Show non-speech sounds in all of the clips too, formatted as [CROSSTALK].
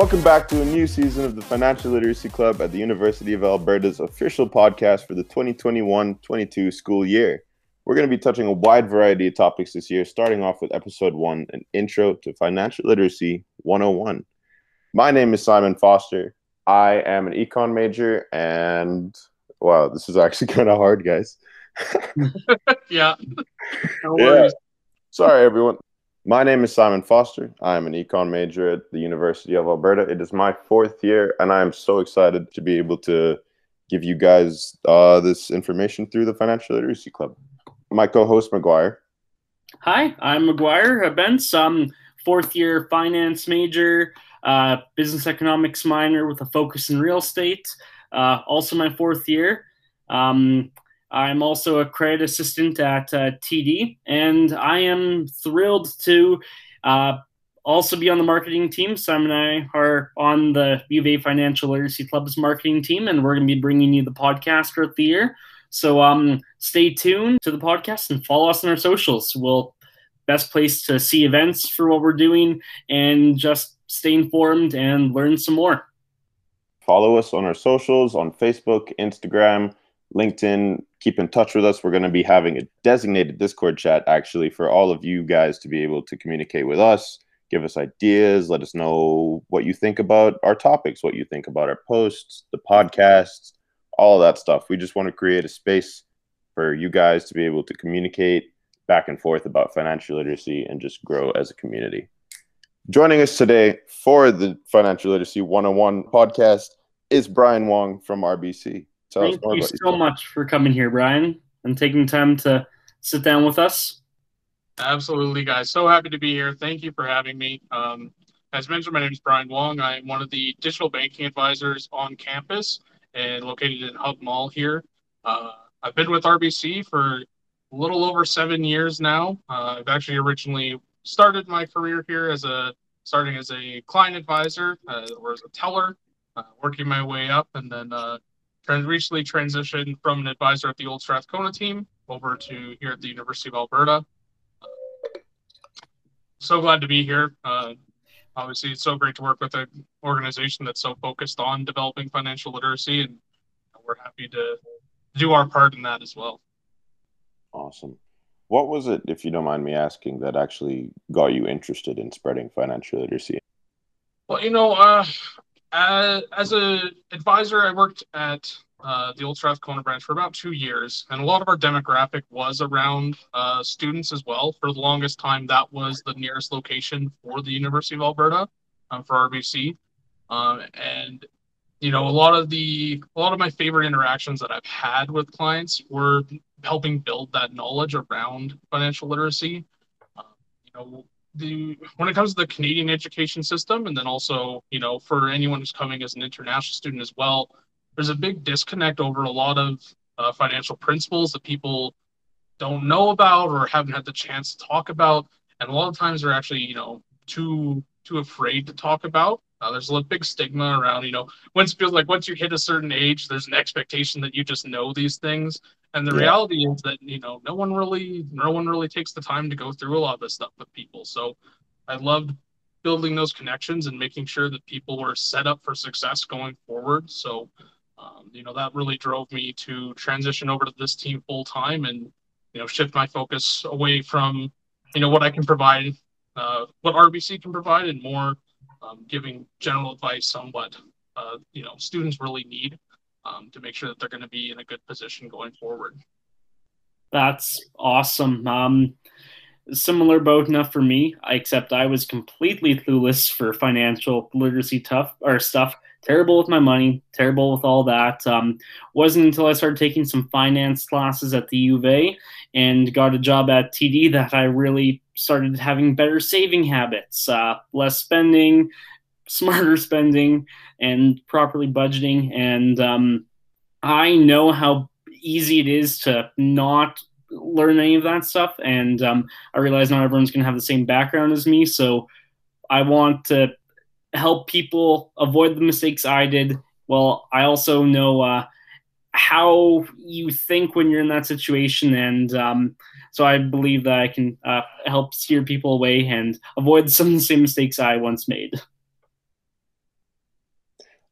Welcome back to a new season of the Financial Literacy Club at the University of Alberta's official podcast for the 2021 22 school year. We're going to be touching a wide variety of topics this year, starting off with episode one an intro to financial literacy 101. My name is Simon Foster. I am an econ major, and wow, this is actually [LAUGHS] kind of hard, guys. [LAUGHS] [LAUGHS] yeah. No yeah. Sorry, everyone. My name is Simon Foster. I am an econ major at the University of Alberta. It is my fourth year, and I am so excited to be able to give you guys uh, this information through the Financial Literacy Club. My co-host McGuire. Hi, I'm McGuire Bentz. I'm fourth year finance major, uh, business economics minor with a focus in real estate. Uh, also, my fourth year. Um, I'm also a credit assistant at uh, TD, and I am thrilled to uh, also be on the marketing team. Simon and I are on the U of A Financial Literacy Club's marketing team, and we're going to be bringing you the podcast throughout the year. So um, stay tuned to the podcast and follow us on our socials. We'll best place to see events for what we're doing and just stay informed and learn some more. Follow us on our socials on Facebook, Instagram, LinkedIn. Keep in touch with us. We're going to be having a designated Discord chat actually for all of you guys to be able to communicate with us, give us ideas, let us know what you think about our topics, what you think about our posts, the podcasts, all that stuff. We just want to create a space for you guys to be able to communicate back and forth about financial literacy and just grow as a community. Joining us today for the Financial Literacy 101 podcast is Brian Wong from RBC. Tell Thank you so much for coming here, Brian, and taking time to sit down with us. Absolutely, guys. So happy to be here. Thank you for having me. Um, as mentioned, my name is Brian Wong. I'm one of the digital banking advisors on campus and located in Hub Mall here. Uh, I've been with RBC for a little over seven years now. Uh, I've actually originally started my career here as a starting as a client advisor uh, or as a teller, uh, working my way up, and then uh, trans- recently transitioned from an advisor at the old Strathcona team over to here at the University of Alberta. so glad to be here. Uh, obviously, it's so great to work with an organization that's so focused on developing financial literacy, and we're happy to do our part in that as well. Awesome. What was it, if you don't mind me asking, that actually got you interested in spreading financial literacy? Well, you know, uh, uh, as an advisor, I worked at uh, the Old Strathcona branch for about two years, and a lot of our demographic was around uh, students as well. For the longest time, that was the nearest location for the University of Alberta um, for RBC, um, and you know, a lot of the a lot of my favorite interactions that I've had with clients were helping build that knowledge around financial literacy. Uh, you know, the when it comes to the Canadian education system, and then also you know for anyone who's coming as an international student as well, there's a big disconnect over a lot of uh, financial principles that people don't know about or haven't had the chance to talk about, and a lot of times they're actually you know too too afraid to talk about. Uh, there's a big stigma around, you know, once feels like once you hit a certain age, there's an expectation that you just know these things. And the yeah. reality is that, you know, no one really, no one really takes the time to go through a lot of this stuff with people. So I loved building those connections and making sure that people were set up for success going forward. So, um, you know, that really drove me to transition over to this team full time and, you know, shift my focus away from, you know, what I can provide, uh, what RBC can provide and more um, giving general advice on what uh, you know students really need um, to make sure that they're going to be in a good position going forward. That's awesome. Um, similar boat enough for me, except I was completely clueless for financial literacy tough or stuff. Terrible with my money, terrible with all that. Um, wasn't until I started taking some finance classes at the U of A and got a job at TD that I really started having better saving habits, uh, less spending, smarter spending, and properly budgeting. And um, I know how easy it is to not learn any of that stuff. And um, I realize not everyone's going to have the same background as me. So I want to help people avoid the mistakes I did. Well, I also know uh, how you think when you're in that situation. And um, so I believe that I can uh, help steer people away and avoid [LAUGHS] some of the same mistakes I once made.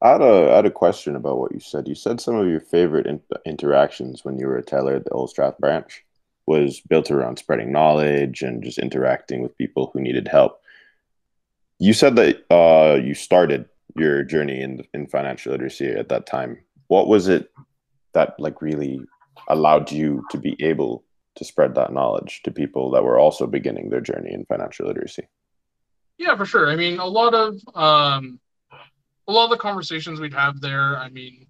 I had a, I had a question about what you said. You said some of your favorite in- interactions when you were a teller at the Old Strath branch was built around spreading knowledge and just interacting with people who needed help. You said that uh, you started your journey in in financial literacy at that time. What was it that like really allowed you to be able to spread that knowledge to people that were also beginning their journey in financial literacy? Yeah, for sure. I mean, a lot of um, a lot of the conversations we'd have there. I mean,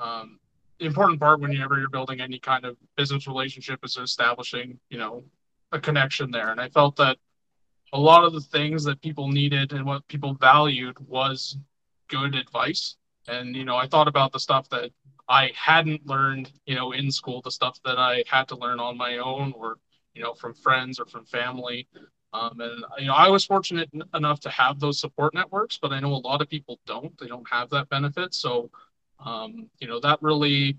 um, the important part whenever you're building any kind of business relationship is establishing, you know, a connection there. And I felt that a lot of the things that people needed and what people valued was good advice. And you know, I thought about the stuff that I hadn't learned, you know, in school, the stuff that I had to learn on my own, or you know, from friends or from family. Um, and you know, I was fortunate enough to have those support networks, but I know a lot of people don't. They don't have that benefit. So, um, you know, that really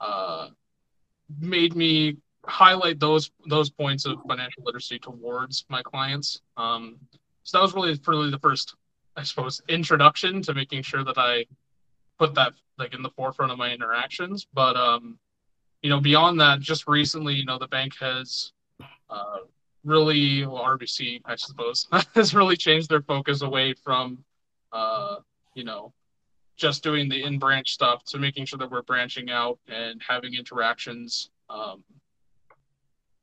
uh, made me highlight those those points of financial literacy towards my clients. Um, so that was really really the first, I suppose, introduction to making sure that I put that like in the forefront of my interactions. But um, you know, beyond that, just recently, you know, the bank has uh, really, well, RBC, I suppose, [LAUGHS] has really changed their focus away from, uh, you know, just doing the in branch stuff to making sure that we're branching out and having interactions um,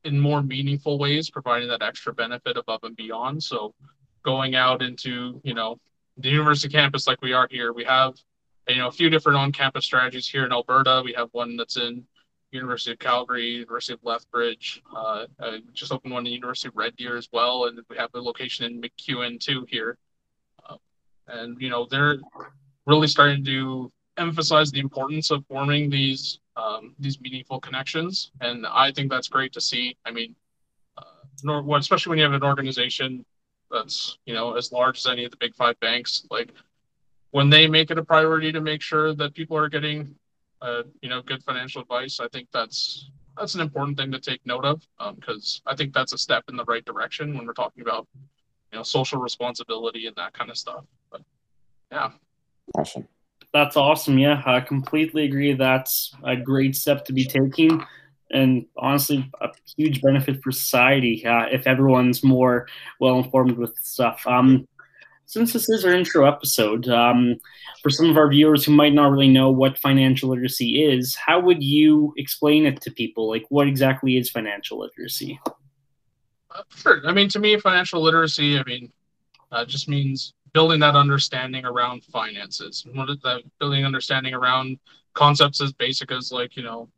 in more meaningful ways, providing that extra benefit above and beyond. So, going out into, you know, the university campus like we are here, we have, you know, a few different on campus strategies here in Alberta. We have one that's in University of Calgary, University of Lethbridge. Uh, just opened one in University of Red Deer as well, and we have a location in MacEwan too here. Uh, and you know they're really starting to emphasize the importance of forming these um, these meaningful connections, and I think that's great to see. I mean, uh, especially when you have an organization that's you know as large as any of the big five banks, like when they make it a priority to make sure that people are getting uh, you know, good financial advice. I think that's that's an important thing to take note of because um, I think that's a step in the right direction when we're talking about you know social responsibility and that kind of stuff. But yeah, awesome. That's awesome. Yeah, I completely agree. That's a great step to be taking, and honestly, a huge benefit for society uh, if everyone's more well informed with stuff. Um, since this is our intro episode, um, for some of our viewers who might not really know what financial literacy is, how would you explain it to people? Like, what exactly is financial literacy? Uh, sure. I mean, to me, financial literacy, I mean, uh, just means building that understanding around finances. Building understanding around concepts as basic as like, you know,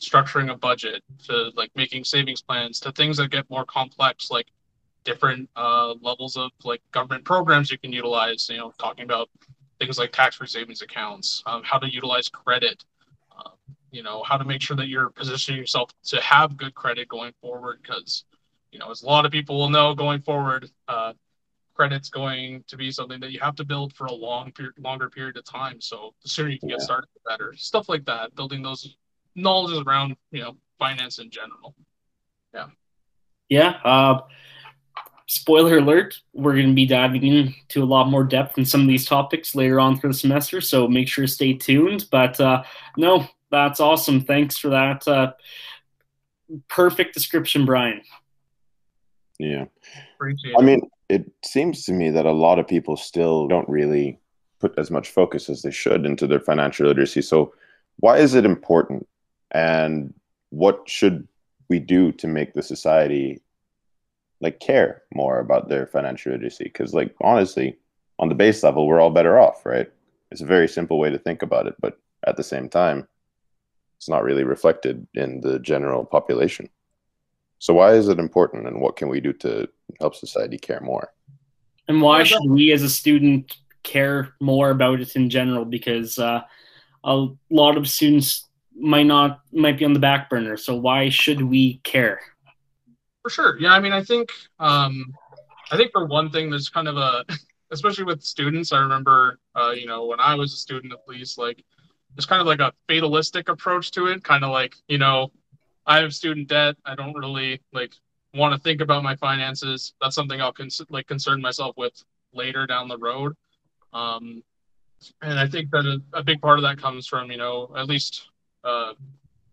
structuring a budget to like making savings plans to things that get more complex, like different uh, levels of like government programs you can utilize. You know, talking about things like tax-free savings accounts, um, how to utilize credit, uh, you know, how to make sure that you're positioning yourself to have good credit going forward. Because, you know, as a lot of people will know, going forward, uh, credit's going to be something that you have to build for a long period, longer period of time. So the sooner you can get started, the better. Stuff like that, building those knowledges around, you know, finance in general. Yeah. Yeah. Uh, spoiler alert, we're going to be diving into a lot more depth in some of these topics later on through the semester, so make sure to stay tuned. But uh, no, that's awesome. Thanks for that uh, perfect description, Brian. Yeah. Appreciate I mean, it seems to me that a lot of people still don't really put as much focus as they should into their financial literacy. So, why is it important? And what should we do to make the society like care more about their financial literacy because like honestly on the base level we're all better off right it's a very simple way to think about it but at the same time it's not really reflected in the general population so why is it important and what can we do to help society care more and why should we as a student care more about it in general because uh, a lot of students might not might be on the back burner so why should we care for sure. Yeah, I mean, I think um, I think for one thing, there's kind of a, [LAUGHS] especially with students. I remember, uh, you know, when I was a student, at least, like there's kind of like a fatalistic approach to it. Kind of like, you know, I have student debt. I don't really like want to think about my finances. That's something I'll cons- like concern myself with later down the road. Um, and I think that a, a, big part of that comes from you know at least uh,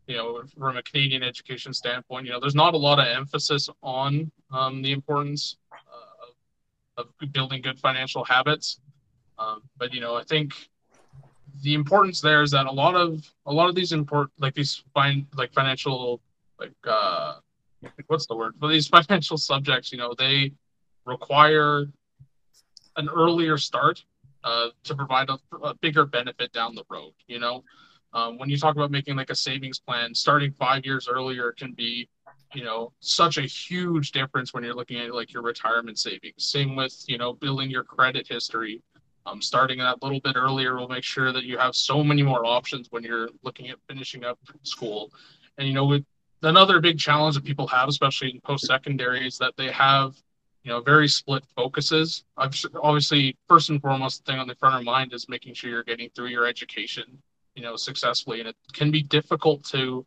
you know from a Canadian education standpoint, you know there's not a lot of emphasis on um, the importance uh, of, building good financial habits, um, but you know I think the importance there is that a lot of a lot of these important like these fine like financial like uh what's the word but these [LAUGHS] financial subjects you know they require an earlier start uh, to provide a, a, bigger benefit down the road. You know, um, when you talk about making like a savings plan, starting five years earlier can be, you know, such a huge difference when you're looking at like your retirement savings. Same with you know building your credit history. Um, starting that little bit earlier will make sure that you have so many more options when you're looking at finishing up school. And you know, with another big challenge that people have, especially in post secondary, is that they have you know, very split focuses. Obviously, first and foremost, the thing on the front of mind is making sure you're getting through your education, you know, successfully. And it can be difficult to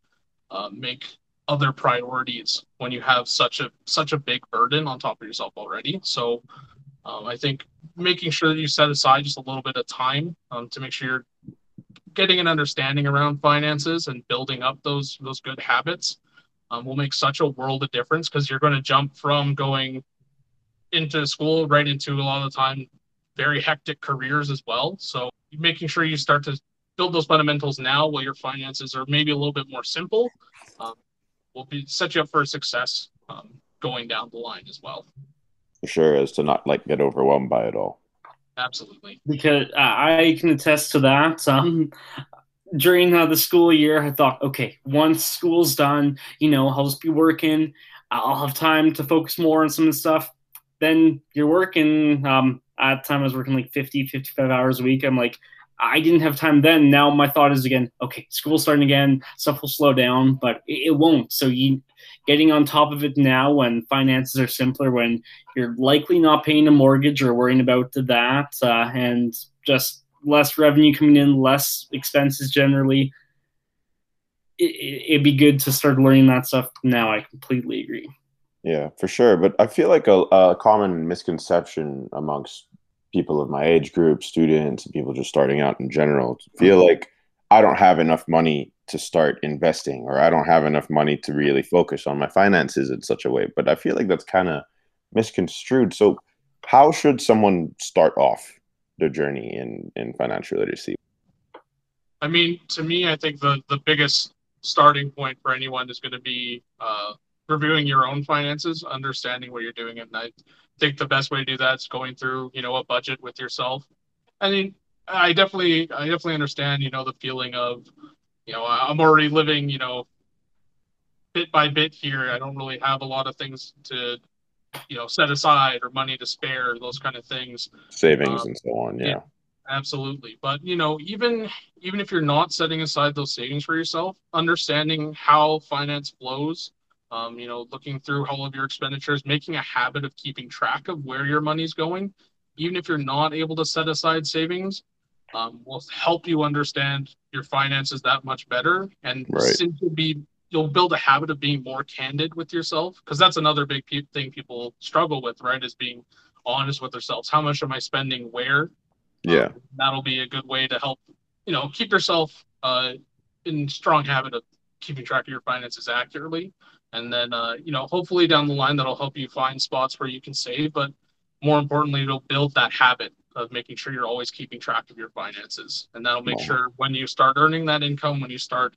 uh, make other priorities when you have such a such a big burden on top of yourself already. So, um, I think making sure that you set aside just a little bit of time um, to make sure you're getting an understanding around finances and building up those those good habits um, will make such a world of difference because you're going to jump from going into school right into a lot of the time very hectic careers as well. So making sure you start to build those fundamentals now while your finances are maybe a little bit more simple um, will be set you up for success um, going down the line as well. For sure, is to not like get overwhelmed by it all. Absolutely. Because I can attest to that. Um, during uh, the school year, I thought, okay, once school's done, you know, I'll just be working. I'll have time to focus more on some of the stuff then you're working um, at the time I was working like 50, 55 hours a week. I'm like, I didn't have time then. Now my thought is again, okay, school's starting again, stuff will slow down, but it, it won't. So you getting on top of it now when finances are simpler, when you're likely not paying a mortgage or worrying about that, uh, and just less revenue coming in, less expenses generally. It, it'd be good to start learning that stuff now. I completely agree. Yeah, for sure. But I feel like a, a common misconception amongst people of my age group, students, and people just starting out in general, feel mm-hmm. like I don't have enough money to start investing, or I don't have enough money to really focus on my finances in such a way. But I feel like that's kind of misconstrued. So, how should someone start off their journey in in financial literacy? I mean, to me, I think the the biggest starting point for anyone is going to be uh, reviewing your own finances, understanding what you're doing night. I think the best way to do that is going through, you know, a budget with yourself. I mean, I definitely, I definitely understand, you know, the feeling of, you know, I'm already living, you know, bit by bit here. I don't really have a lot of things to, you know, set aside or money to spare, those kind of things. Savings um, and so on. Yeah. yeah absolutely but you know even even if you're not setting aside those savings for yourself understanding how finance flows um, you know, looking through all of your expenditures, making a habit of keeping track of where your money's going, even if you're not able to set aside savings, um, will help you understand your finances that much better. And right. simply be, you'll build a habit of being more candid with yourself because that's another big pe- thing people struggle with, right? Is being honest with themselves. How much am I spending where? Yeah. Um, that'll be a good way to help, you know, keep yourself uh, in strong habit of keeping track of your finances accurately and then uh, you know hopefully down the line that'll help you find spots where you can save but more importantly it'll build that habit of making sure you're always keeping track of your finances. And that'll make sure when you start earning that income when you start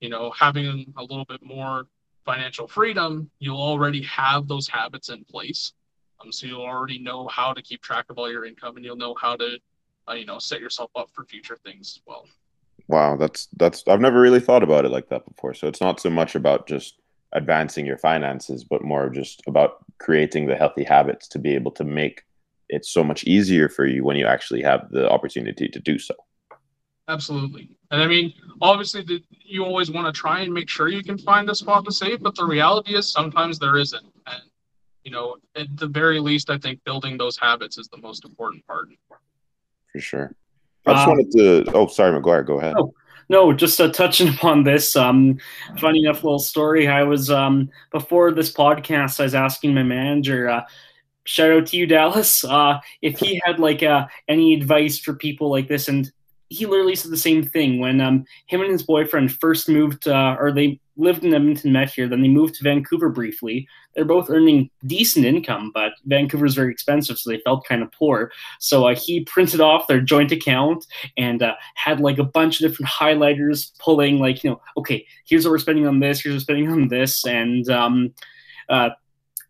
you know having a little bit more financial freedom you'll already have those habits in place. Um, so you'll already know how to keep track of all your income and you'll know how to uh, you know set yourself up for future things as well. Wow that's that's i've never really thought about it like that before. So it's not so much about just advancing your finances, but more just about creating the healthy habits to be able to make it so much easier for you when you actually have the opportunity to do so. Absolutely. And I mean, obviously, the, you always want to try and make sure you can find a spot to save, but the reality is sometimes there isn't. And, you know, at the very least, I think building those habits is the most important part. For sure. I just um, wanted to. Oh, sorry, McGuire. Go ahead. Oh, no, just uh, touching [LAUGHS] upon this. Um, funny enough, little story. I was um before this podcast, I was asking my manager, uh, shout out to you, Dallas. Uh, if he had like uh, any advice for people like this, and he literally said the same thing when um, him and his boyfriend first moved, uh, or they lived in Edmonton, met here, then they moved to Vancouver briefly. They're both earning decent income, but Vancouver's very expensive, so they felt kind of poor. So uh, he printed off their joint account and uh, had like a bunch of different highlighters pulling, like, you know, okay, here's what we're spending on this, here's what we're spending on this. And um, uh,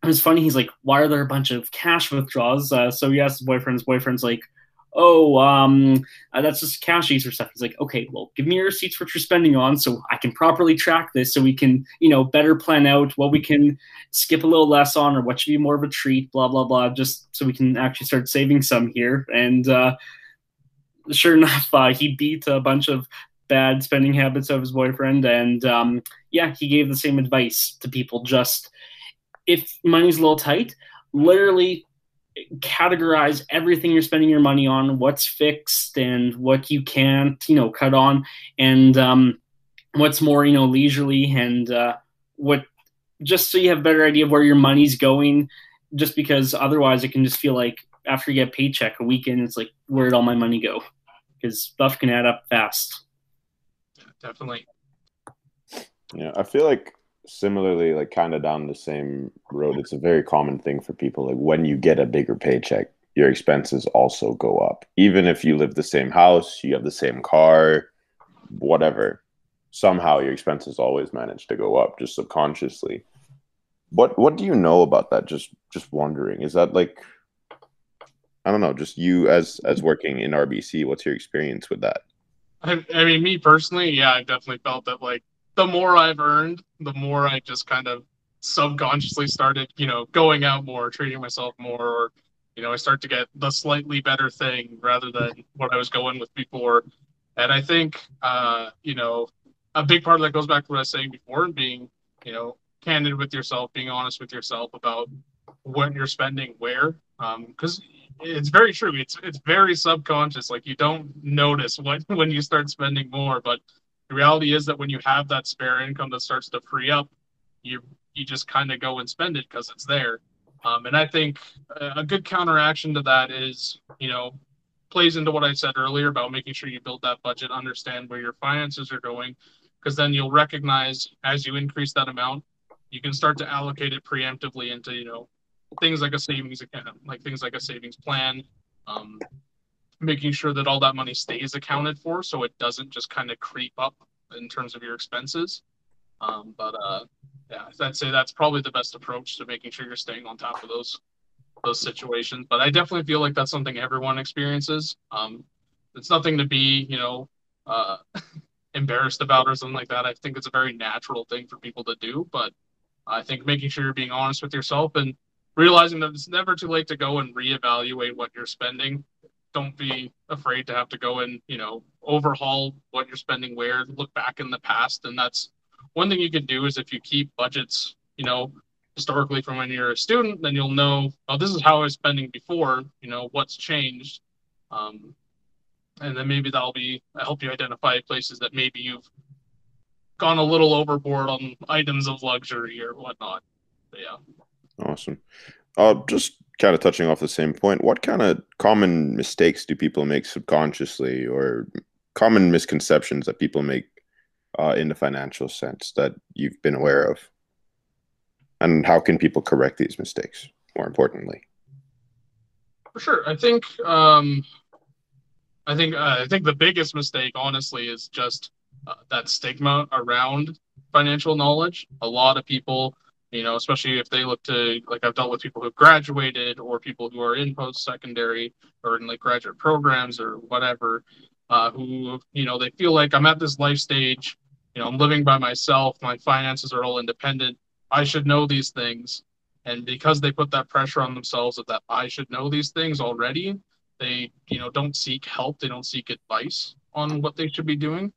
was funny. He's like, why are there a bunch of cash withdrawals? Uh, so he asked his boyfriend. Boyfriend's like, oh, um, uh, that's just cash or stuff. He's like, okay, well, give me your receipts what you're spending on, so I can properly track this, so we can, you know, better plan out what we can skip a little less on, or what should be more of a treat, blah blah blah, just so we can actually start saving some here. And uh, sure [LAUGHS] enough, uh, he beat a bunch of bad spending habits of his boyfriend, and um, yeah, he gave the same advice to people. Just if money's a little tight, literally categorize everything you're spending your money on, what's fixed and what you can't, you know, cut on, and um, what's more, you know, leisurely and uh, what just so you have a better idea of where your money's going. Just because otherwise it can just feel like after you get paycheck a weekend, it's like where'd all my money go? Because stuff can add up fast. Yeah, definitely. Yeah, I feel like similarly like kind of down the same road it's a very common thing for people like when you get a bigger paycheck your expenses also go up. Even if you live the same house you have the same car whatever somehow your expenses always manage to go up just subconsciously. What what do you know about that? Just just wondering. Is that like i don't know just you as as working in rbc what's your experience with that? I, I mean me personally yeah i definitely felt that like the more I've earned, the more I just kind of subconsciously started, you know, going out more, treating myself more, or, you know, I start to get the slightly better thing rather than what I was going with before. And I think, uh, you know, a big part of that goes back to what I was saying before and being, you know, candid with yourself, being honest with yourself about what you're spending where. Because um, it's very true. It's it's very subconscious. Like you don't notice what [LAUGHS] when you start spending more, but the reality is that when you have that spare income that starts to free up, you you just kind of go and spend it because it's there. Um, and I think a good counteraction to that is, you know, plays into what I said earlier about making sure you build that budget, understand where your finances are going, because then you'll recognize as you increase that amount, you can start to allocate it preemptively into, you know, things like a savings account, like things like a savings plan, um, making sure that all that money stays accounted for so it doesn't just kind of creep up in terms of your expenses. Um, but uh, yeah, I'd say that's probably the best approach to making sure you're staying on top of those those situations. But I definitely feel like that's something everyone experiences. Um, it's nothing to be, you know, uh, [LAUGHS] embarrassed about or something like that. I think it's a very natural thing for people to do. But I think making sure you're being honest with yourself and realizing that it's never too late to go and reevaluate what you're spending don't be afraid to have to go and you know overhaul what you're spending where look back in the past. And that's one thing you can do is if you keep budgets you know historically from when you're a student then you'll know oh this is how i was spending before you know what's changed. Um, and then maybe that'll be help you identify places that maybe you've gone a little overboard on items of luxury or whatnot. But yeah. Awesome. Uh, just kind of touching off the same point, what kind of common mistakes do people make subconsciously or common misconceptions that people make uh, in the financial sense that you've been aware of? And how can people correct these mistakes, more importantly? For sure. I think um, I think uh, I think the biggest mistake, honestly, is just uh, that stigma around financial knowledge. A lot of people you know, especially if they look to like I've dealt with people who've graduated or people who are in post secondary or in like graduate programs or whatever, uh, who you know they feel like I'm at this life stage, you know, I'm living by myself, my finances are all independent, I should know these things, and because they put that pressure on themselves of that I should know these things already, they you know don't seek help, they don't seek advice on what they should be doing,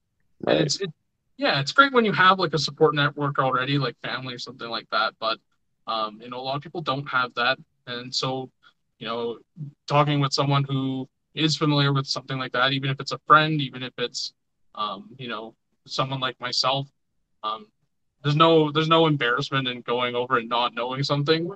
right. and it's it, yeah, it's great when you have like a support network already, like family or something like that. But um, you know, a lot of people don't have that, and so you know, talking with someone who is familiar with something like that, even if it's a friend, even if it's um, you know someone like myself, um, there's no there's no embarrassment in going over and not knowing something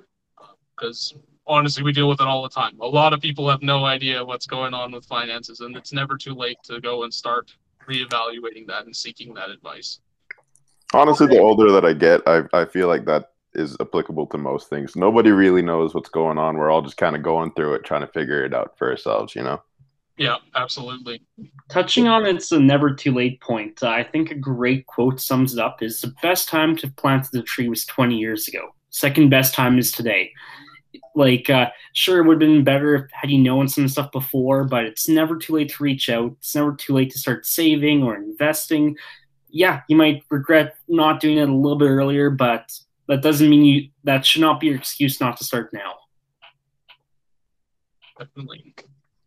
because honestly, we deal with it all the time. A lot of people have no idea what's going on with finances, and it's never too late to go and start reevaluating that and seeking that advice. Honestly, the older that I get, I, I feel like that is applicable to most things. Nobody really knows what's going on. We're all just kind of going through it, trying to figure it out for ourselves, you know? Yeah, absolutely. Touching on it's a never too late point, uh, I think a great quote sums it up is the best time to plant the tree was 20 years ago. Second best time is today. Like, uh, sure, it would have been better had you known some stuff before, but it's never too late to reach out. It's never too late to start saving or investing. Yeah, you might regret not doing it a little bit earlier, but that doesn't mean you that should not be your excuse not to start now. Definitely.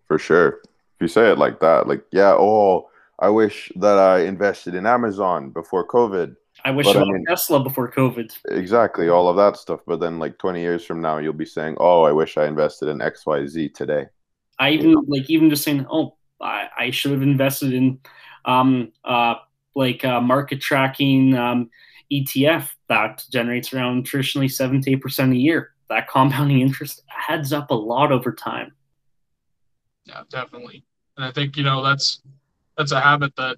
For sure. If you say it like that, like, yeah, oh, I wish that I invested in Amazon before COVID. I wish But I I bought mean- Tesla before COVID. Exactly, all of that stuff. But then, like 20 years from now, you'll be saying, oh, I wish I invested in XYZ today. I even like even just saying, oh, I, I should have invested in um uh like uh, market tracking um, ETF that generates around traditionally seven to eight percent a year. That [LAUGHS] compounding interest adds up a lot over time. Yeah, definitely. And I think, you know, that's that's a habit that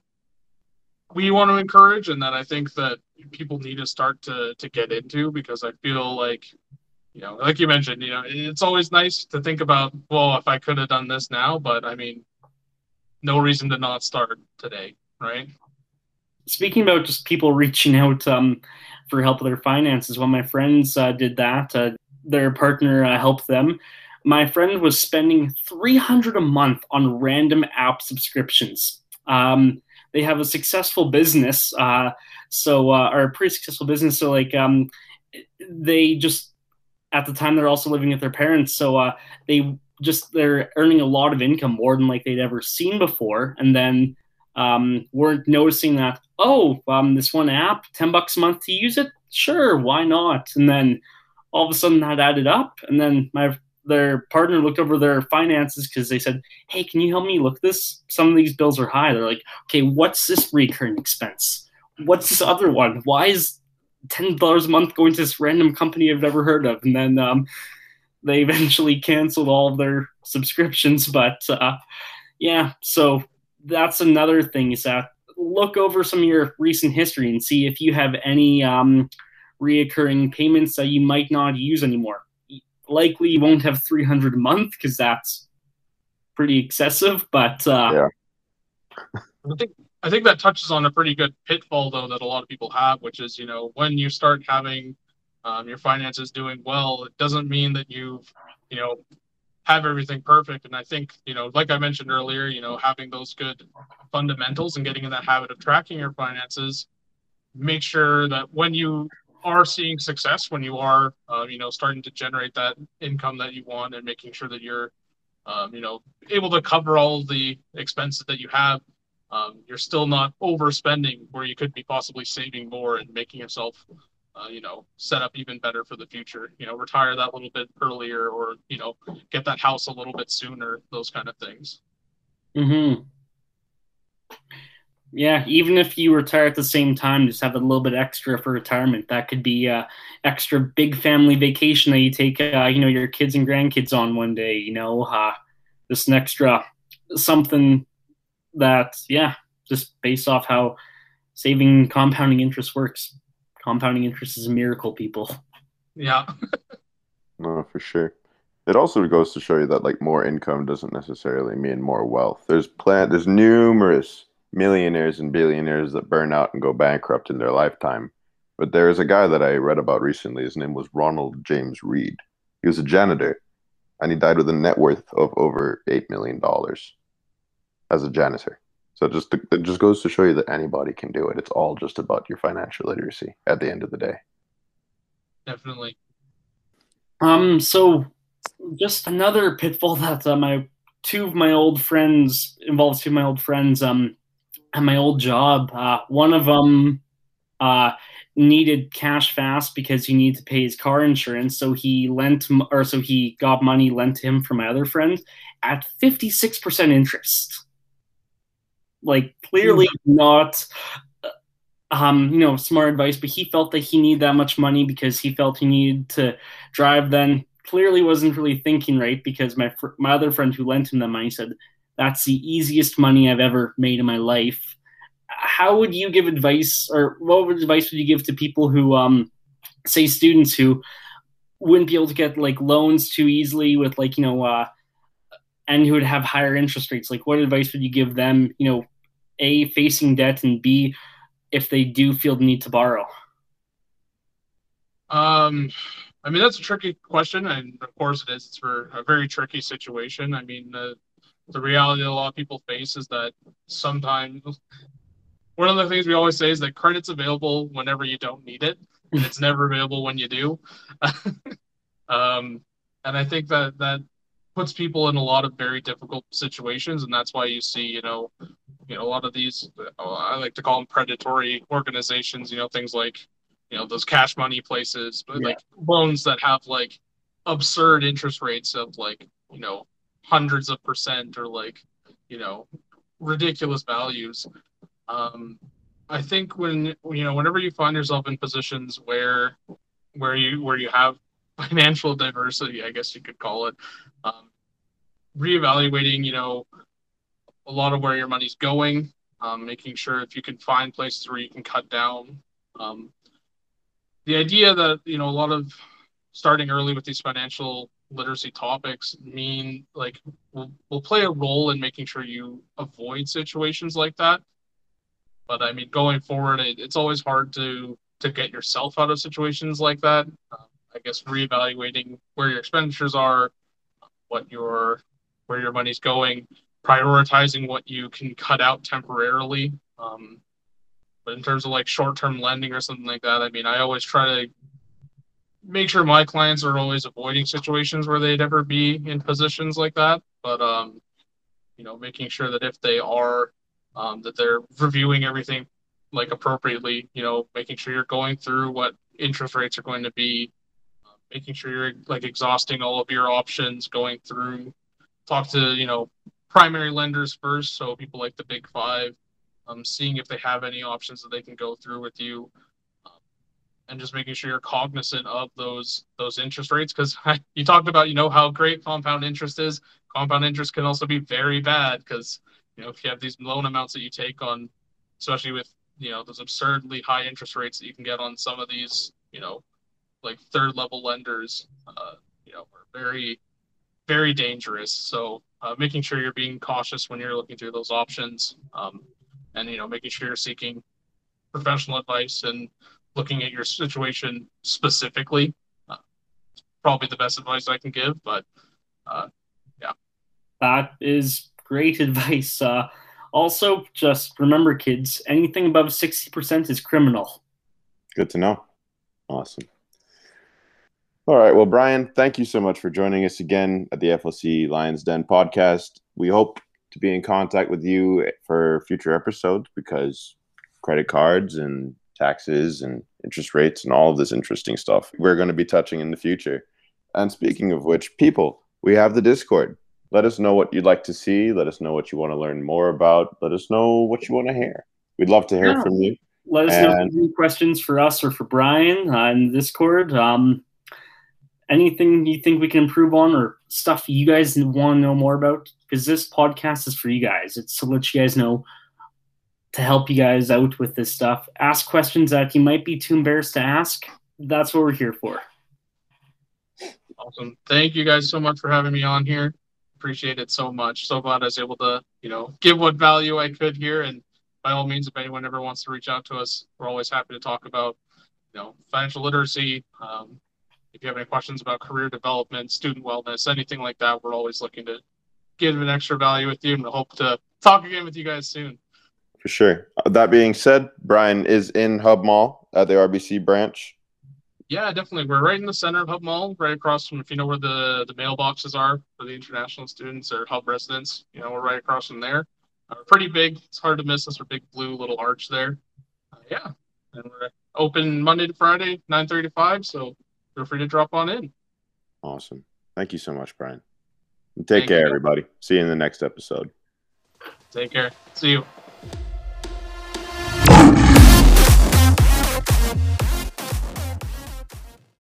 we want to encourage and that I think that people need to start to to get into because I feel like you know, like you mentioned, you know, it's always nice to think about, well, if I could have done this now, but I mean, no reason to not start today, right? Speaking about just people reaching out um, for help with their finances, when my friends uh, did that, uh, their partner uh, helped them. My friend was spending 300 a month on random app subscriptions. Um, they have a successful business, uh, so uh, or a pretty successful business. So like um, they just at the time they're also living with their parents, so uh, they just they're earning a lot of income more than like they'd ever seen before, and then um, weren't noticing that oh um, this one app 10 bucks a month to use it? Sure why not? And then all of a sudden that added up. And then my their partner looked over their finances because they said hey can you help me look this? Some of these bills are high. They're like okay what's this recurring expense? What's this other one? Why is ten dollars a month going to this random company I've never heard of? And then um, they [LAUGHS] eventually canceled all of their subscriptions but uh, yeah so that's another thing is that look over some of your recent history and see if you have any um, reoccurring payments that you might not use anymore. Likely you won't have 300 a month because that's pretty excessive, but uh, Yeah. I think I think that touches on a pretty good pitfall though that a lot of people have, which is you know when you start having um, your finances doing well, it doesn't mean that you've you know have everything perfect. And I think you know, like I mentioned earlier, you know, having those good fundamentals and getting in that habit of tracking your finances, make sure that when you are seeing success, when you are uh, you know starting to generate that income that you want, and making sure that you're um, you know able to cover all the expenses that you have um, you're still not overspending where you could be possibly saving more and making yourself uh, you know set up even better for the future. You know retire that little bit earlier or you know get that house a little bit sooner those kind of things. Hmm Yeah, even if you retire at the same time, just have a little bit extra for retirement. That could be uh, extra big family vacation that you take, uh, you know, your kids and grandkids on one day. You know, uh, just an extra something that, yeah, just based off how saving compounding interest works. Compounding interest is a miracle, people. yeah [LAUGHS] No, for sure. It also goes to show you that like more income doesn't necessarily mean more wealth. There's plan there's numerous millionaires and billionaires that burn out and go bankrupt in their lifetime. But there is a guy that I read about recently. His name was Ronald James Read. He was a janitor and he died with a net worth of over eight million dollars as a janitor. So it just it just goes to show you that anybody can do it. It's all just about your financial literacy at the end of the day. definitely Um, so just another pitfall that uh, my two of my old friends involves two of my old friends um at my old job. Uh, one of them uh needed cash fast because he needed to pay his car insurance, so he lent or so he got money lent to him from my other friend at fifty six percent interest. Like clearly not um, you know, smart advice, but he felt that he needed that much money because he felt he needed to drive then clearly wasn't really thinking right because my fr- my other friend who lent him the money said that's the easiest money I've ever made in my life. How would you give advice, or what advice would you give to people who, um, say, students who wouldn't be able to get like loans too easily with like you know, uh, and who would have higher interest rates? Like, what advice would you give them? You know, a facing debt and b if they do feel the need to borrow. Um, I mean that's a tricky question, and of course it is. It's for a very tricky situation. I mean the the reality that a lot of people face is that sometimes one of the things we always say is that credit's available whenever you don't need it. And it's never available when you do. [LAUGHS] um, and I think that that puts people in a lot of very difficult situations, and that's why you see, you know, you know, a lot of these I like to call them predatory organizations. You know, things like you know those cash money places, but yeah. like loans that have like absurd interest rates of like you know hundreds of percent or like you know ridiculous values. Um i think when you know whenever you find yourself in positions where where you where you have [LAUGHS] financial diversity i guess you could call it um reevaluating you know a lot of where your money's going um, making sure if you can find places where you can cut down um, the idea that you know a lot of starting early with these financial literacy topics mean like will, will play a role in making sure you avoid situations like that. But i mean going forward it, it's always hard to to get yourself out of situations like that. Um, i guess reevaluating where your expenditures are what your where your money's going prioritizing what you can cut out temporarily um, but in terms of like short-term lending or something like that i mean i always try to make sure my clients are always avoiding situations where they'd ever be in positions like that. But um, you know, making sure that if they are, um, that they're reviewing everything like appropriately. You know, making sure you're going through what interest rates are going to be, uh, making sure you're like exhausting all of your options, going through, talk to you know primary lenders first, so people like the Big Five, um, seeing if they have any options that they can go through with you and just making sure you're cognizant of those those interest rates. Because [LAUGHS] you talked about you know how great compound interest is. Compound interest can also be very bad because you know if you have these loan amounts that you take on especially with you know those absurdly high interest rates that you can get on some of these you know like third level lenders uh, you know are very very dangerous. So uh, making sure you're being cautious when you're looking through those options um, and you know making sure you're seeking professional advice and looking at your situation specifically. Uh, probably the best advice I can give, but uh, yeah. That is great [LAUGHS] advice. Uh, also, just remember, kids, anything above 60% is criminal. Good to know. Awesome. All right. Well, Brian, thank you so much for joining us again at the FLC Lions Den podcast. We hope to be in contact with you for future episodes because credit cards and taxes and interest rates and all of this interesting stuff we're going to be touching in the future. And speaking of which, people, we have the Discord. Let us know what you'd like to see. Let us know what you want to learn more about. Let us know what you want to hear. We'd love to hear yeah. from you. Let us and... know any questions for us or for Brian on Discord. Um, anything you think we can improve on or stuff you guys want to know more about? Because this podcast is for you guys. It's to let you guys know to help you guys out with this stuff. Ask questions that you might be too embarrassed to ask. That's what we're here for. Awesome. Thank you guys so much for having me on here. Appreciate it so much. So glad I was able to, you know, give what value I could here. And by all means, if anyone ever wants to reach out to us, we're always happy to talk about, you know, financial literacy. Um, if you have any questions about career development, student wellness, anything like that, we're always looking to give an extra value with you and hope to talk again with you guys soon. For sure. Uh, that being said, Brian is in Hub Mall at the RBC branch. Yeah, definitely. We're right in the center of Hub Mall, right across from, if you know where the, the mailboxes are for the international students or Hub residents, you know, we're right across from there. Uh, pretty big. It's hard to miss us. Our big blue little arch there. Uh, yeah. And we're open Monday to Friday, 9.30 to 5. So feel free to drop on in. Awesome. Thank you so much, Brian. take Thank care, you. everybody. See you in the next episode. Take care. See you.